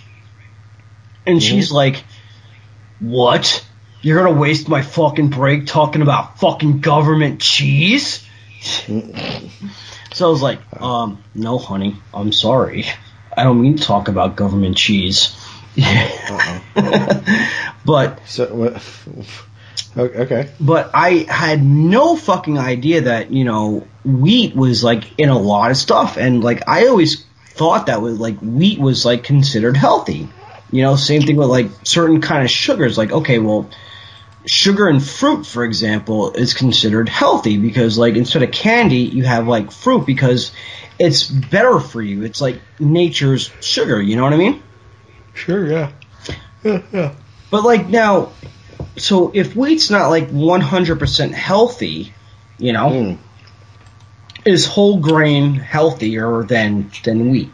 And she's like, what? You're gonna waste my fucking break talking about fucking government cheese? so I was like, um, no, honey, I'm sorry. I don't mean to talk about government cheese. but So? Okay. but I had no fucking idea that you know wheat was like in a lot of stuff, and like I always thought that was like wheat was like considered healthy. You know, same thing with like certain kind of sugars. Like, okay, well, sugar and fruit, for example, is considered healthy because like instead of candy, you have like fruit because it's better for you. It's like nature's sugar. You know what I mean? Sure. Yeah. Yeah. Yeah. But like now, so if wheat's not like 100% healthy, you know, Mm. is whole grain healthier than than wheat?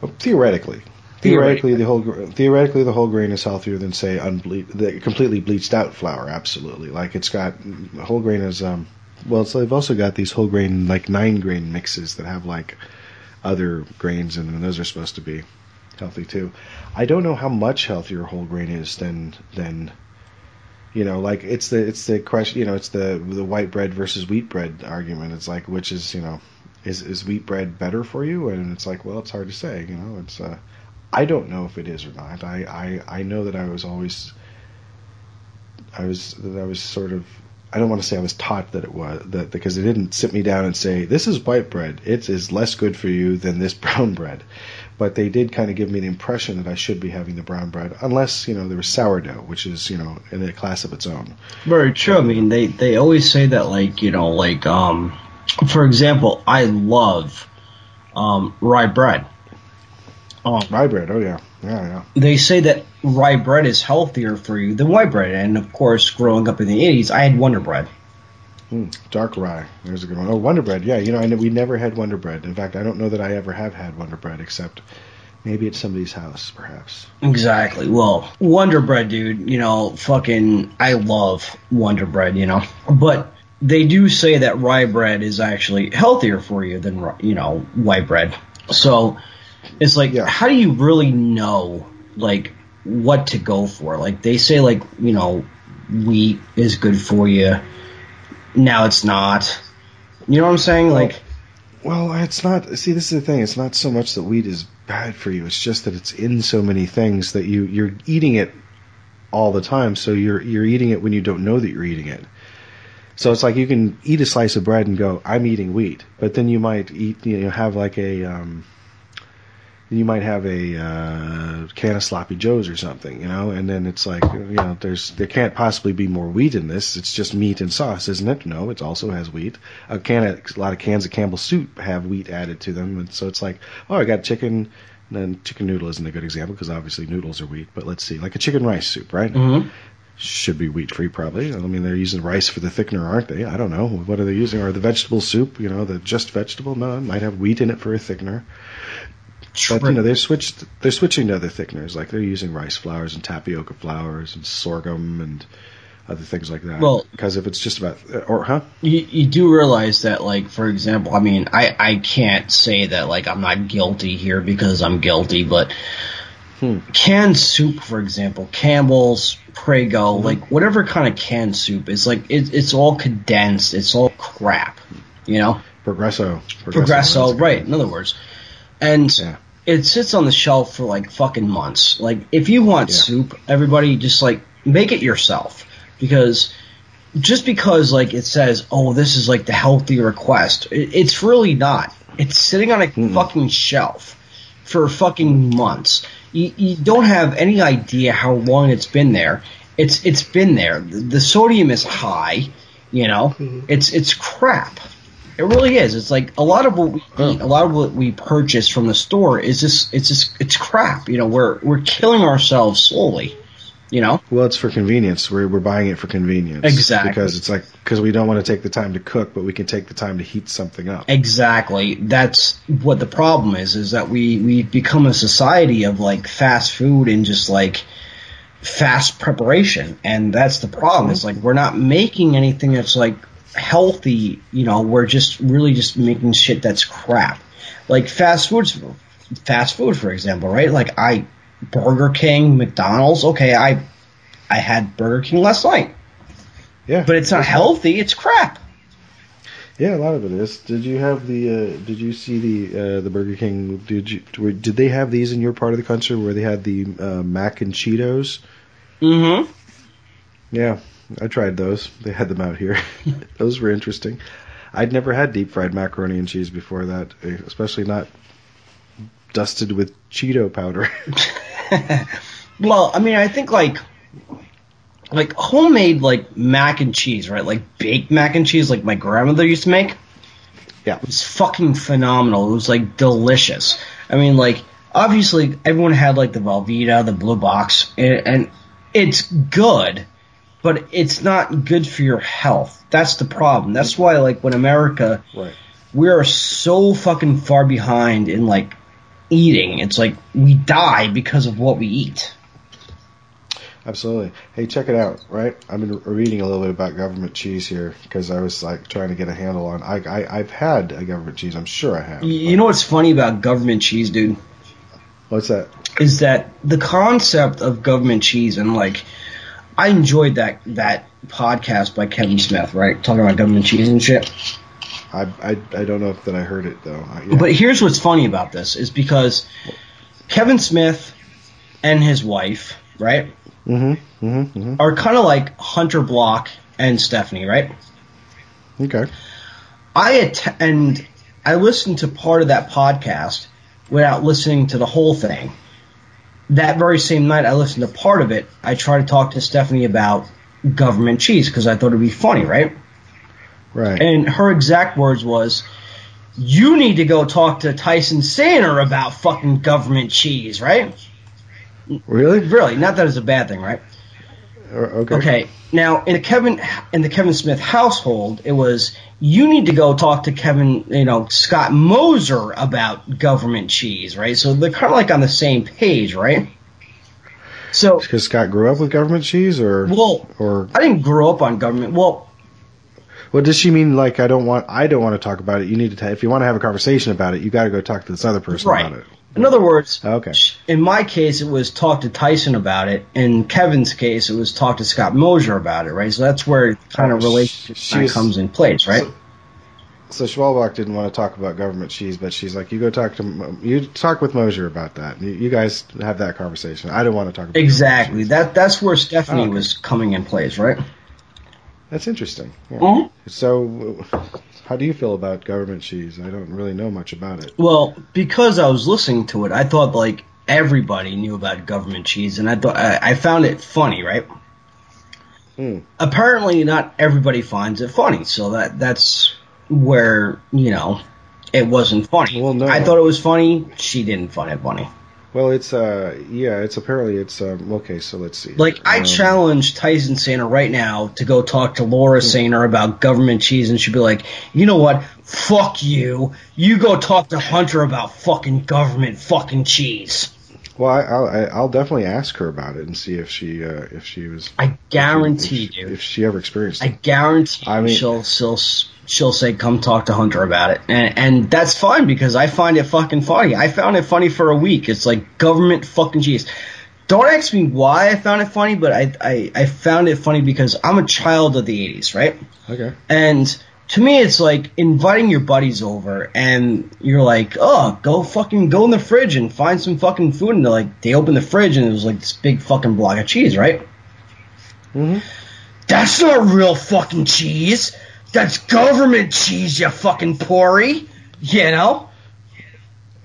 Well, theoretically. Theoretically, the whole theoretically the whole grain is healthier than say unble- the completely bleached out flour. Absolutely, like it's got whole grain is um well, it's, they've also got these whole grain like nine grain mixes that have like other grains in them, and those are supposed to be healthy too. I don't know how much healthier whole grain is than than you know like it's the it's the question you know it's the the white bread versus wheat bread argument. It's like which is you know is is wheat bread better for you? And it's like well it's hard to say. You know it's uh I don't know if it is or not. I, I, I know that I was always I was that I was sort of I don't want to say I was taught that it was that because they didn't sit me down and say this is white bread. It is less good for you than this brown bread. But they did kind of give me the impression that I should be having the brown bread, unless you know there was sourdough, which is you know in a class of its own. Very true. I mean, they they always say that like you know like um, for example, I love um rye bread. Um, Rye bread. Oh yeah, yeah, yeah. they say that rye bread is healthier for you than white bread. And of course, growing up in the 80s, I had Wonder Bread. Mm, dark rye. There's a good one. Oh, Wonder Bread. Yeah, you know, I know, we never had Wonder Bread. In fact, I don't know that I ever have had Wonder Bread, except maybe at somebody's house, perhaps. Exactly. Well, Wonder Bread, dude, you know, fucking, I love Wonder Bread, you know. But they do say that rye bread is actually healthier for you than, you know, white bread. So it's like, Yeah. how do you really know, like, what to go for? Like, they say, like, you know, wheat is good for you. Now it's not. You know what I'm saying? Like, Well, it's not. See, this is the thing. It's not so much that wheat is bad for you. It's just that it's in so many things that you you're eating it all the time. So you're you're eating it when you don't know that you're eating it. So it's like you can eat a slice of bread and go, "I'm eating wheat," but then you might eat, you know, have like a, um, you might have a uh, can of sloppy joes or something, you know, and then it's like, you know, there's there can't possibly be more wheat in this. It's just meat and sauce, isn't it? No, it also has wheat. A can of, a lot of cans of Campbell's soup have wheat added to them, and so it's like, oh, I got chicken. And then chicken noodle isn't a good example because obviously noodles are wheat. But let's see, like a chicken rice soup, right? mhm. should be wheat free probably. I mean they're using rice for the thickener, aren't they? I don't know. What are they using? Or the vegetable soup, you know, the just vegetable? No, it might have wheat in it for a thickener. But you know, they're switched they're switching to other thickeners, like they're using rice flours and tapioca flours and sorghum and other things like that. Well- because if it's just about or huh? you, you do realize that like for example i mean i i can't say that like i'm not guilty here because i'm guilty but Hmm. canned soup for example campbell's prego like whatever kind of canned soup is like it, it's all condensed it's all crap you know Progresso. progresso that's- right in other words and Yeah. it sits on the shelf for like fucking months. Like if you want Yeah. soup everybody just like make it yourself. Because just because like it says oh this is like the healthy request it, it's really not. It's sitting on a hmm. fucking shelf for fucking months. You, you don't have any idea how long it's been there. It's it's been there. The, the sodium is high you know? Hmm. It's it's crap it really is. It's like a lot of what we eat, a lot of what we purchase from the store is just it's just it's crap. You know, we're we're killing ourselves slowly. You know, Well, it's for convenience. We're we're buying it for convenience. Exactly. Because it's like because we don't want to take the time to cook, but we can take the time to heat something up. exactly. That's what the problem is. Is that we we become a society of like fast food and just like fast preparation, and that's the problem. It's like we're not making anything that's like healthy. You know, we're just really just making shit that's crap. Like fast foods, fast food, for example, right? Like I, Burger King, McDonald's. Okay, I, I had Burger King last night, Yeah. but it's not healthy. It's crap. Yeah, a lot of it is. Did you have the? Uh, did you see the uh, the Burger King? Did you? Did they have these in your part of the country where they had the uh, mac and Cheetos? Mm-hmm. Yeah, I tried those. They had them out here. those were interesting. I'd never had deep fried macaroni and cheese before that, especially not dusted with Cheeto powder. Well, I mean, I think like like homemade like mac and cheese, right? Like baked mac and cheese, like my grandmother used to make. yeah. It was fucking phenomenal. It was like delicious. I mean, like obviously everyone had like the Velveeta, the blue box, and, and it's good, but it's not good for your health. That's the problem. That's why like when America Right. we are so fucking far behind in like eating. It's like we die because of what we eat. Absolutely. Hey, check it out. Right, I've been reading a little bit about government cheese here because I was like trying to get a handle on. I, I I've had a government cheese. I'm sure I have. You- You know what's funny about government cheese, dude? What's that? Is that the concept of government cheese and like I enjoyed that that podcast by Kevin Smith, right? Talking about government cheese and shit. I I, I don't know if that I heard it though. Yeah. But here's what's funny about this is because Kevin Smith and his wife, right, mm-hmm. Mm-hmm. Mm-hmm. are kind of like Hunter Block and Stephanie, right? Okay. I att- and I listened to part of that podcast without listening to the whole thing. That very same night, I listened to part of it. I tried to talk to Stephanie about government cheese because I thought it'd be funny, right? Right. And her exact words was, you need to go talk to Tyson Saner about fucking government cheese, right? Really? Really, not that it's a bad thing, right? Okay. Okay. Now in the Kevin in the Kevin Smith household, it was you need to go talk to Kevin, you know, Scott Mosier about government cheese, right? So they're kind of like on the same page, right? So, Because Scott grew up with government cheese, or well, or I didn't grow up on government. Well, what does she mean? Like I don't want I don't want to talk about it. You need to ta- if you want to have a conversation about it, you got to go talk to this other person right. about it. In other words, Okay. in my case, it was talk to Tyson about it. In Kevin's case, it was talk to Scott Mosier about it, right? So that's where kind Oh, of sh- relationship she kinda was- comes in place, right? So Schwalbach didn't want to talk about government cheese, but she's like, you go talk to you talk with Mosier about that. You, you guys have that conversation. I don't want to talk about Exactly. That that's where Stephanie Oh, okay. was coming in place, right? That's interesting. Yeah. Mhm. So, how do you feel about government cheese? I don't really know much about it. Well, because I was listening to it, I thought like everybody knew about government cheese, and I thought I, I found it funny, right? Hmm. Apparently, not everybody finds it funny, so that that's where you know it wasn't funny. Well, no. I thought it was funny. She didn't find it funny. Well, it's uh, yeah, it's apparently it's um, okay. So let's see. Like I Um, challenge Tyson Saner right now to go talk to Laura Saner about government cheese, and she'd be like, "You know what? Fuck you. You go talk to Hunter about fucking government fucking cheese." Well, I, I'll I- I'll definitely ask her about it and see if she uh, if she was. I guarantee if, she- you. if she ever experienced I guarantee I mean- she'll she'll she'll say, "Come talk to Hunter about it," and and that's fine because I find it fucking funny. I found it funny for a week. It's like government fucking cheese. Don't ask me why I found it funny, but I I, I found it funny because I'm a child of the '80s, right? Okay. And to me, it's like inviting your buddies over, and you're like, "Oh, go fucking go in the fridge and find some fucking food." And they're like, they open the fridge, and it was like this big fucking block of cheese, right? Mm-hmm. That's not real fucking cheese. That's government cheese, you fucking porry. You know?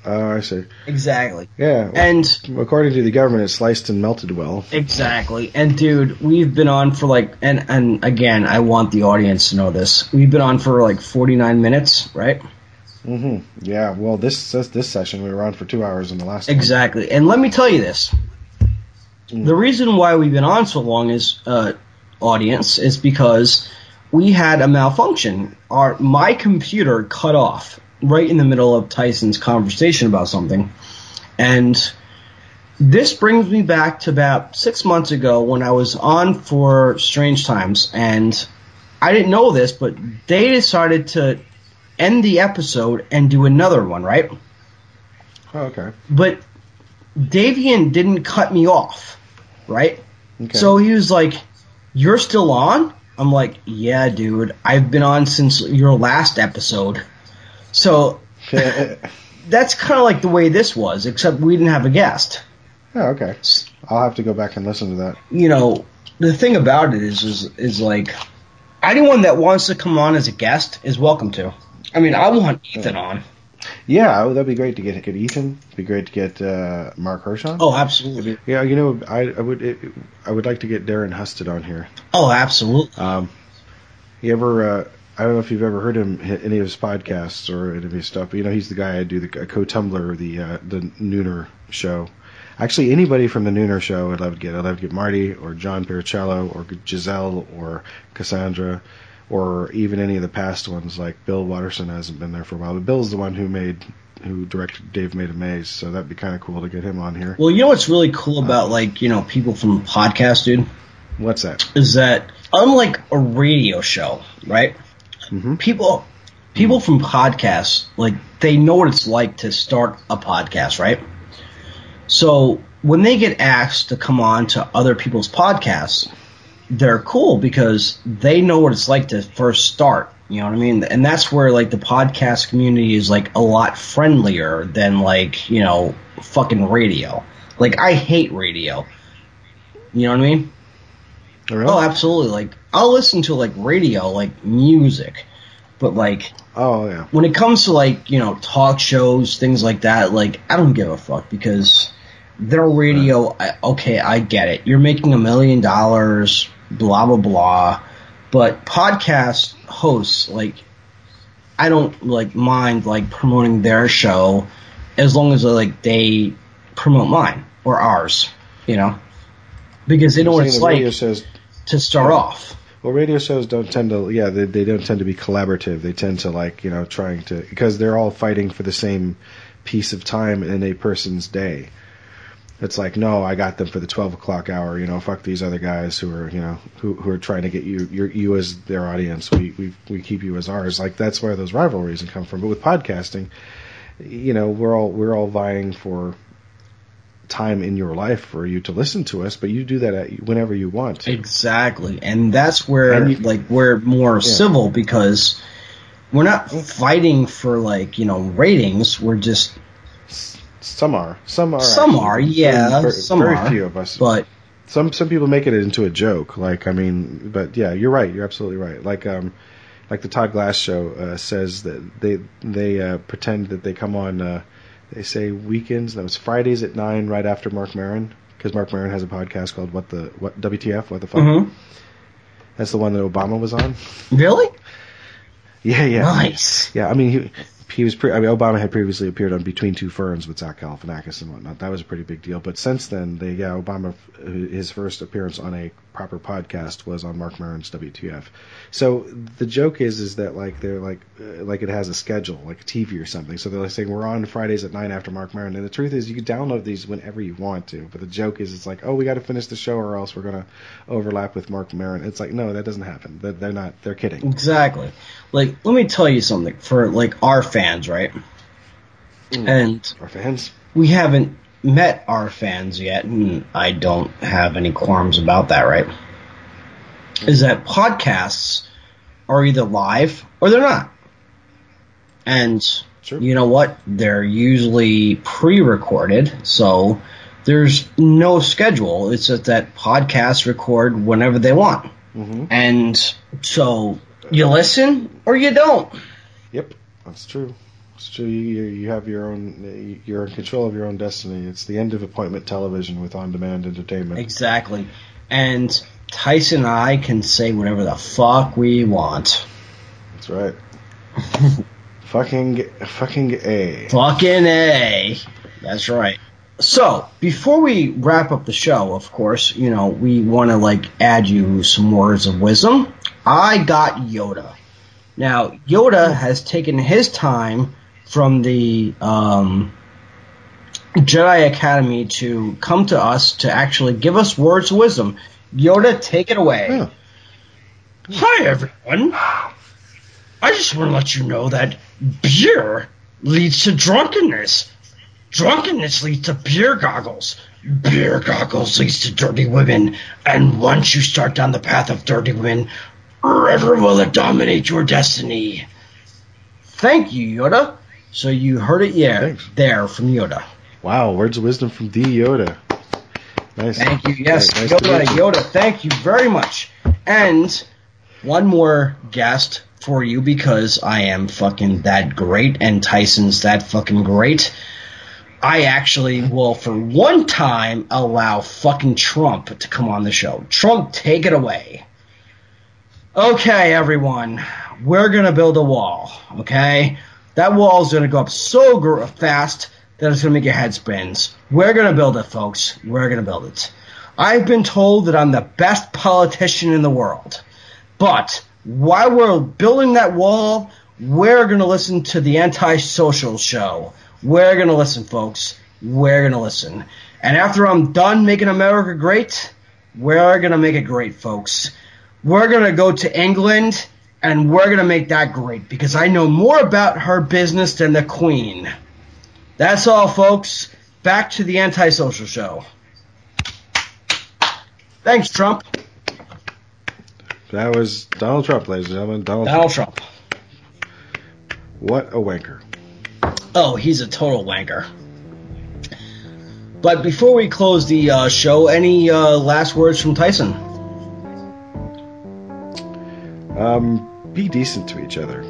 Oh, I see. Exactly. Yeah. And according to the government, it's sliced and melted well. Exactly. And dude, we've been on for like and and again, I want the audience to know this. We've been on for like 49 minutes, right? Mm hmm Yeah. Well, this this, this session we were on for two hours in the last. one. Exactly. And let me tell you this. The reason why we've been on so long is uh audience is because we had a malfunction. Our my computer cut off right in the middle of Tyson's conversation about something. And this brings me back to about six months ago when I was on for Strange Times, and I didn't know this, but they decided to end the episode and do another one, right? Oh, okay. But Davian didn't cut me off, right? Okay. So he was like, "You're still on?" I'm like, "Yeah, dude. I've been on since your last episode." So that's kind of like the way this was, except we didn't have a guest. Oh, okay. I'll have to go back and listen to that. You know, the thing about it is, is, is like, anyone that wants to come on as a guest is welcome to. I mean, I want Ethan on. Yeah, oh, that'd be great to get get Ethan. It'd be great to get uh, Mark Hirschon. Oh, absolutely. Yeah, you know, I, I would it, I would like to get Darren Husted on here. Oh, absolutely. Um, you ever? Uh, I don't know if you've ever heard him any of his podcasts or any of his stuff. But, you know, he's the guy I do the co-tumbler the uh, the Nooner show. Actually, anybody from the Nooner show, I'd love to get. I'd love to get Marty or John Pericello or Giselle or Cassandra, or even any of the past ones. Like Bill Watterson hasn't been there for a while, but Bill's the one who made who directed Dave Made a Maze, so that'd be kind of cool to get him on here. Well, you know what's really cool about like you know people from podcasts, dude, What's that? is that unlike a radio show, right? Mhm. People, people from podcasts, like they know what it's like to start a podcast, right? So when they get asked to come on to other people's podcasts, they're cool because they know what it's like to first start. You know what I mean? And that's where like the podcast community is like a lot friendlier than like, you know, fucking radio. Like I hate radio. You know what I mean? Oh, really? Oh, absolutely. Like I'll listen to like radio, like music. But like oh yeah. when it comes to like, you know, talk shows, things like that, like I don't give a fuck because their radio, okay, I get it. You're making a million dollars, blah blah blah. But podcast hosts, like I don't like mind like promoting their show as long as like they promote mine or ours, you know, because they know what it's like shows to start off. Well, radio shows don't tend to, yeah, they, they don't tend to be collaborative. They tend to like, you know, trying to because they're all fighting for the same piece of time in a person's day. It's like, no, I got them for the twelve o'clock hour. You know, fuck these other guys who are, you know, who who are trying to get you, your, you as their audience. We we we keep you as ours. Like that's where those rivalries come from. But with podcasting, you know, we're all we're all vying for time in your life for you to listen to us, but you do that at, whenever you want. Exactly, and that's where And you- like we're more civil because we're not fighting for like you know ratings. We're just Some are. Some are. some actually. are yeah, Very, some very are, few of us. but some some people make it into a joke. Like I mean, but yeah, you're right. You're absolutely right. Like um, like the Todd Glass show uh, says that they they uh, pretend that they come on. Uh, they say weekends. That was Fridays at nine, right after Mark Maron, because Mark Maron has a podcast called What the What WTF What the Fuck. Mm-hmm. That's the one that Obama was on. really Yeah, yeah. nice. Yeah, I mean, he he was. Pre- I mean, Obama had previously appeared on Between Two Ferns with Zach Galifianakis and whatnot. That was a pretty big deal. But since then, they yeah, Obama his first appearance on a proper podcast was on Mark Maron's WTF. So the joke is is that like they're like uh, like it has a schedule like TV or something. So they're like saying we're on Fridays at nine after Mark Maron. And the truth is you can download these whenever you want to. But the joke is it's like oh we got to finish the show or else we're gonna overlap with Mark Maron. It's like no that doesn't happen. They're not. They're kidding. Exactly. Like, let me tell you something for like our fans, right? And Our fans. we haven't met our fans yet, and I don't have any qualms about that, right? Is that podcasts are either live or they're not. And Sure. you know what? They're usually pre recorded, so there's no schedule. It's just that podcasts record whenever they want. Mhm. And so you listen or you don't. Yep, that's true. It's true. You, you have your own. You're in control of your own destiny. It's the end of appointment television with on-demand entertainment. Exactly. And Tyson and I can say whatever the fuck we want. That's right. fucking, fucking a. Fucking A. That's right. So, before we wrap up the show, of course, you know, we want to, like, add you some words of wisdom. I got Yoda. Now, Yoda has taken his time from the um, Jedi Academy to come to us to actually give us words of wisdom. Yoda, take it away. Yeah. Hi, everyone. I just want to let you know that beer leads to drunkenness. Drunkenness leads to beer goggles. Beer goggles leads to dirty women. And once you start down the path of dirty women, forever will it dominate your destiny. Thank you, Yoda. So you heard it, yeah, Thanks. there from Yoda. Wow, words of wisdom from D. Yoda. Nice. Thank you. Yes, Nice Yoda. Yoda. Thank you very much. And one more guest for you because I am fucking that great, and Tyson's that fucking great. I actually will, for one time, allow fucking Trump to come on the show. Trump, take it away. Okay, everyone, we're gonna build a wall. Okay, that wall's gonna go up so gr- fast that it's gonna make your head spins. We're gonna build it, folks. We're gonna build it. I've been told that I'm the best politician in the world, but while we're building that wall, we're gonna listen to the anti-social show. We're gonna listen, folks. We're gonna listen. And after I'm done making America great, we're gonna make it great, folks. We're gonna go to England and we're gonna make that great because I know more about her business than the Queen. That's all, folks. Back to the antisocial show. Thanks, Trump. That was Donald Trump, ladies and gentlemen. Donald, Donald Trump. Trump. What a wanker. Oh, he's a total wanker. But before we close the uh, show, any uh, last words from Tyson? Um, be decent to each other.